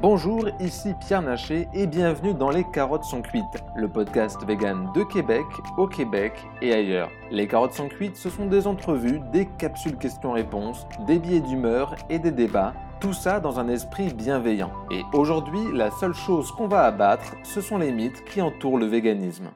Bonjour, ici Pierre Naché et bienvenue dans Les Carottes sont cuites, le podcast vegan de Québec, au Québec et ailleurs. Les Carottes sont cuites, ce sont des entrevues, des capsules questions-réponses, des billets d'humeur et des débats, tout ça dans un esprit bienveillant. Et aujourd'hui, la seule chose qu'on va abattre, ce sont les mythes qui entourent le véganisme.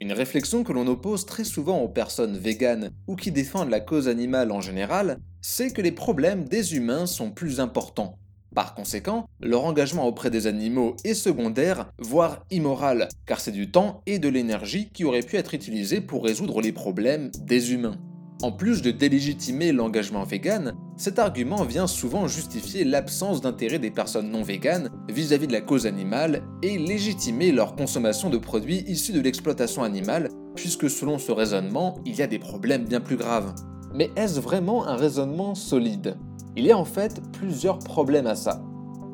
Une réflexion que l'on oppose très souvent aux personnes véganes ou qui défendent la cause animale en général, c'est que les problèmes des humains sont plus importants. Par conséquent, leur engagement auprès des animaux est secondaire, voire immoral, car c'est du temps et de l'énergie qui auraient pu être utilisés pour résoudre les problèmes des humains. En plus de délégitimer l'engagement vegan, cet argument vient souvent justifier l'absence d'intérêt des personnes non véganes vis-à-vis de la cause animale et légitimer leur consommation de produits issus de l'exploitation animale, puisque selon ce raisonnement, il y a des problèmes bien plus graves. Mais est-ce vraiment un raisonnement solide? Il y a en fait plusieurs problèmes à ça.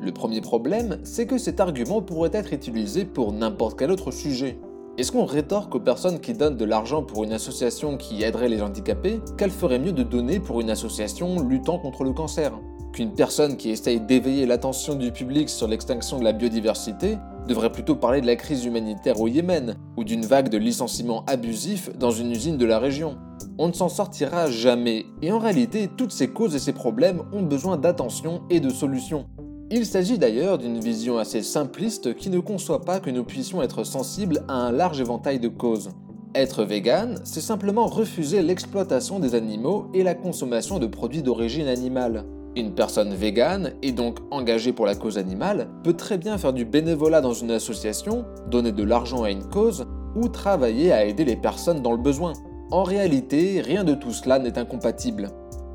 Le premier problème, c'est que cet argument pourrait être utilisé pour n'importe quel autre sujet. Est-ce qu'on rétorque aux personnes qui donnent de l'argent pour une association qui aiderait les handicapés qu'elle ferait mieux de donner pour une association luttant contre le cancer? Qu'une personne qui essaye d'éveiller l'attention du public sur l'extinction de la biodiversité devrait plutôt parler de la crise humanitaire au Yémen ou d'une vague de licenciements abusifs dans une usine de la région? On ne s'en sortira jamais, et en réalité, toutes ces causes et ces problèmes ont besoin d'attention et de solutions. Il s'agit d'ailleurs d'une vision assez simpliste qui ne conçoit pas que nous puissions être sensibles à un large éventail de causes. Être vegan, c'est simplement refuser l'exploitation des animaux et la consommation de produits d'origine animale. Une personne végane, et donc engagée pour la cause animale, peut très bien faire du bénévolat dans une association, donner de l'argent à une cause, ou travailler à aider les personnes dans le besoin. En réalité, rien de tout cela n'est incompatible.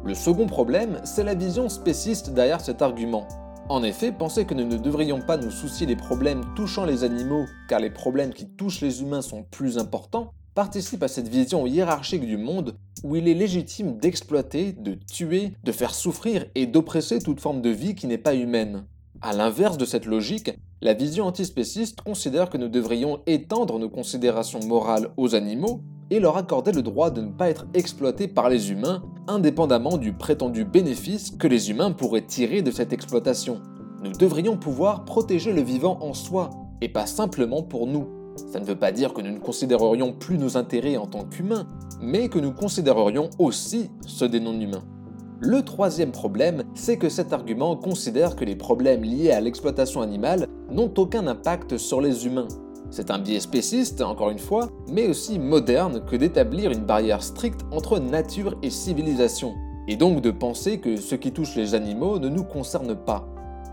Le second problème, c'est la vision spéciste derrière cet argument. En effet, penser que nous ne devrions pas nous soucier des problèmes touchant les animaux, car les problèmes qui touchent les humains sont plus importants, participe à cette vision hiérarchique du monde où il est légitime d'exploiter, de tuer, de faire souffrir et d'oppresser toute forme de vie qui n'est pas humaine. A l'inverse de cette logique, la vision antispéciste considère que nous devrions étendre nos considérations morales aux animaux et leur accorder le droit de ne pas être exploités par les humains, indépendamment du prétendu bénéfice que les humains pourraient tirer de cette exploitation. Nous devrions pouvoir protéger le vivant en soi, et pas simplement pour nous. Ça ne veut pas dire que nous ne considérerions plus nos intérêts en tant qu'humains, mais que nous considérerions aussi ceux des non-humains. Le troisième problème, c'est que cet argument considère que les problèmes liés à l'exploitation animale n'ont aucun impact sur les humains. C'est un biais spéciste, encore une fois, mais aussi moderne que d'établir une barrière stricte entre nature et civilisation, et donc de penser que ce qui touche les animaux ne nous concerne pas.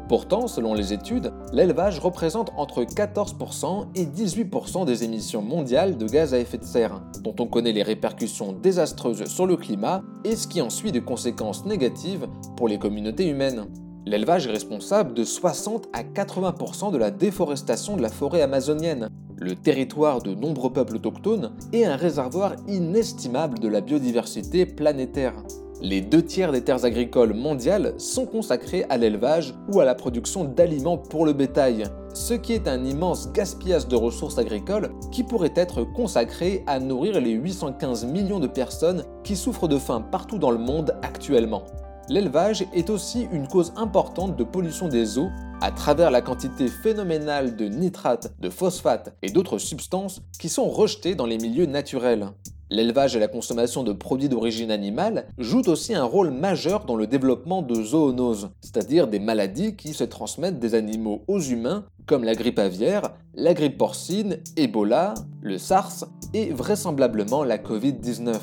Pourtant, selon les études, l'élevage représente entre 14% et 18% des émissions mondiales de gaz à effet de serre, dont on connaît les répercussions désastreuses sur le climat et ce qui en suit de conséquences négatives pour les communautés humaines. L'élevage est responsable de 60 à 80% de la déforestation de la forêt amazonienne, le territoire de nombreux peuples autochtones et un réservoir inestimable de la biodiversité planétaire. Les deux tiers des terres agricoles mondiales sont consacrées à l'élevage ou à la production d'aliments pour le bétail, ce qui est un immense gaspillage de ressources agricoles qui pourrait être consacré à nourrir les 815 millions de personnes qui souffrent de faim partout dans le monde actuellement. L'élevage est aussi une cause importante de pollution des eaux à travers la quantité phénoménale de nitrates, de phosphates et d'autres substances qui sont rejetées dans les milieux naturels. L'élevage et la consommation de produits d'origine animale jouent aussi un rôle majeur dans le développement de zoonoses, c'est-à-dire des maladies qui se transmettent des animaux aux humains, comme la grippe aviaire, la grippe porcine, Ebola, le SARS et vraisemblablement la Covid-19.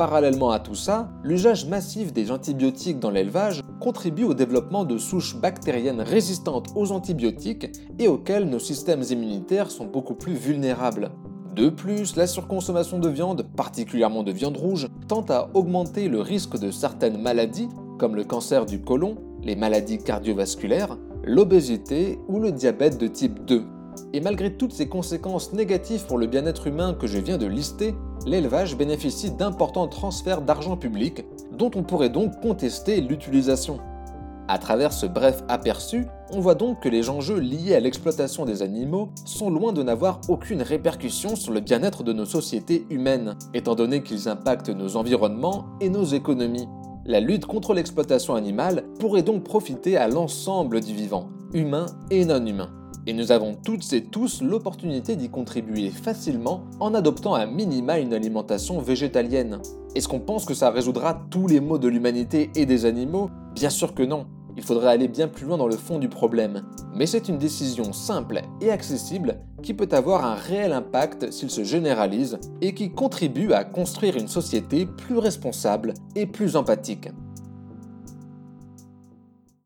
Parallèlement à tout ça, l'usage massif des antibiotiques dans l'élevage contribue au développement de souches bactériennes résistantes aux antibiotiques et auxquelles nos systèmes immunitaires sont beaucoup plus vulnérables. De plus, la surconsommation de viande, particulièrement de viande rouge, tend à augmenter le risque de certaines maladies, comme le cancer du côlon, les maladies cardiovasculaires, l'obésité ou le diabète de type 2. Et malgré toutes ces conséquences négatives pour le bien-être humain que je viens de lister, l'élevage bénéficie d'importants transferts d'argent public dont on pourrait donc contester l'utilisation. À travers ce bref aperçu, on voit donc que les enjeux liés à l'exploitation des animaux sont loin de n'avoir aucune répercussion sur le bien-être de nos sociétés humaines, étant donné qu'ils impactent nos environnements et nos économies. La lutte contre l'exploitation animale pourrait donc profiter à l'ensemble du vivant, humain et non humain. Et nous avons toutes et tous l'opportunité d'y contribuer facilement en adoptant à minima une alimentation végétalienne. Est-ce qu'on pense que ça résoudra tous les maux de l'humanité et des animaux? Bien sûr que non. Il faudrait aller bien plus loin dans le fond du problème. Mais c'est une décision simple et accessible qui peut avoir un réel impact s'il se généralise et qui contribue à construire une société plus responsable et plus empathique.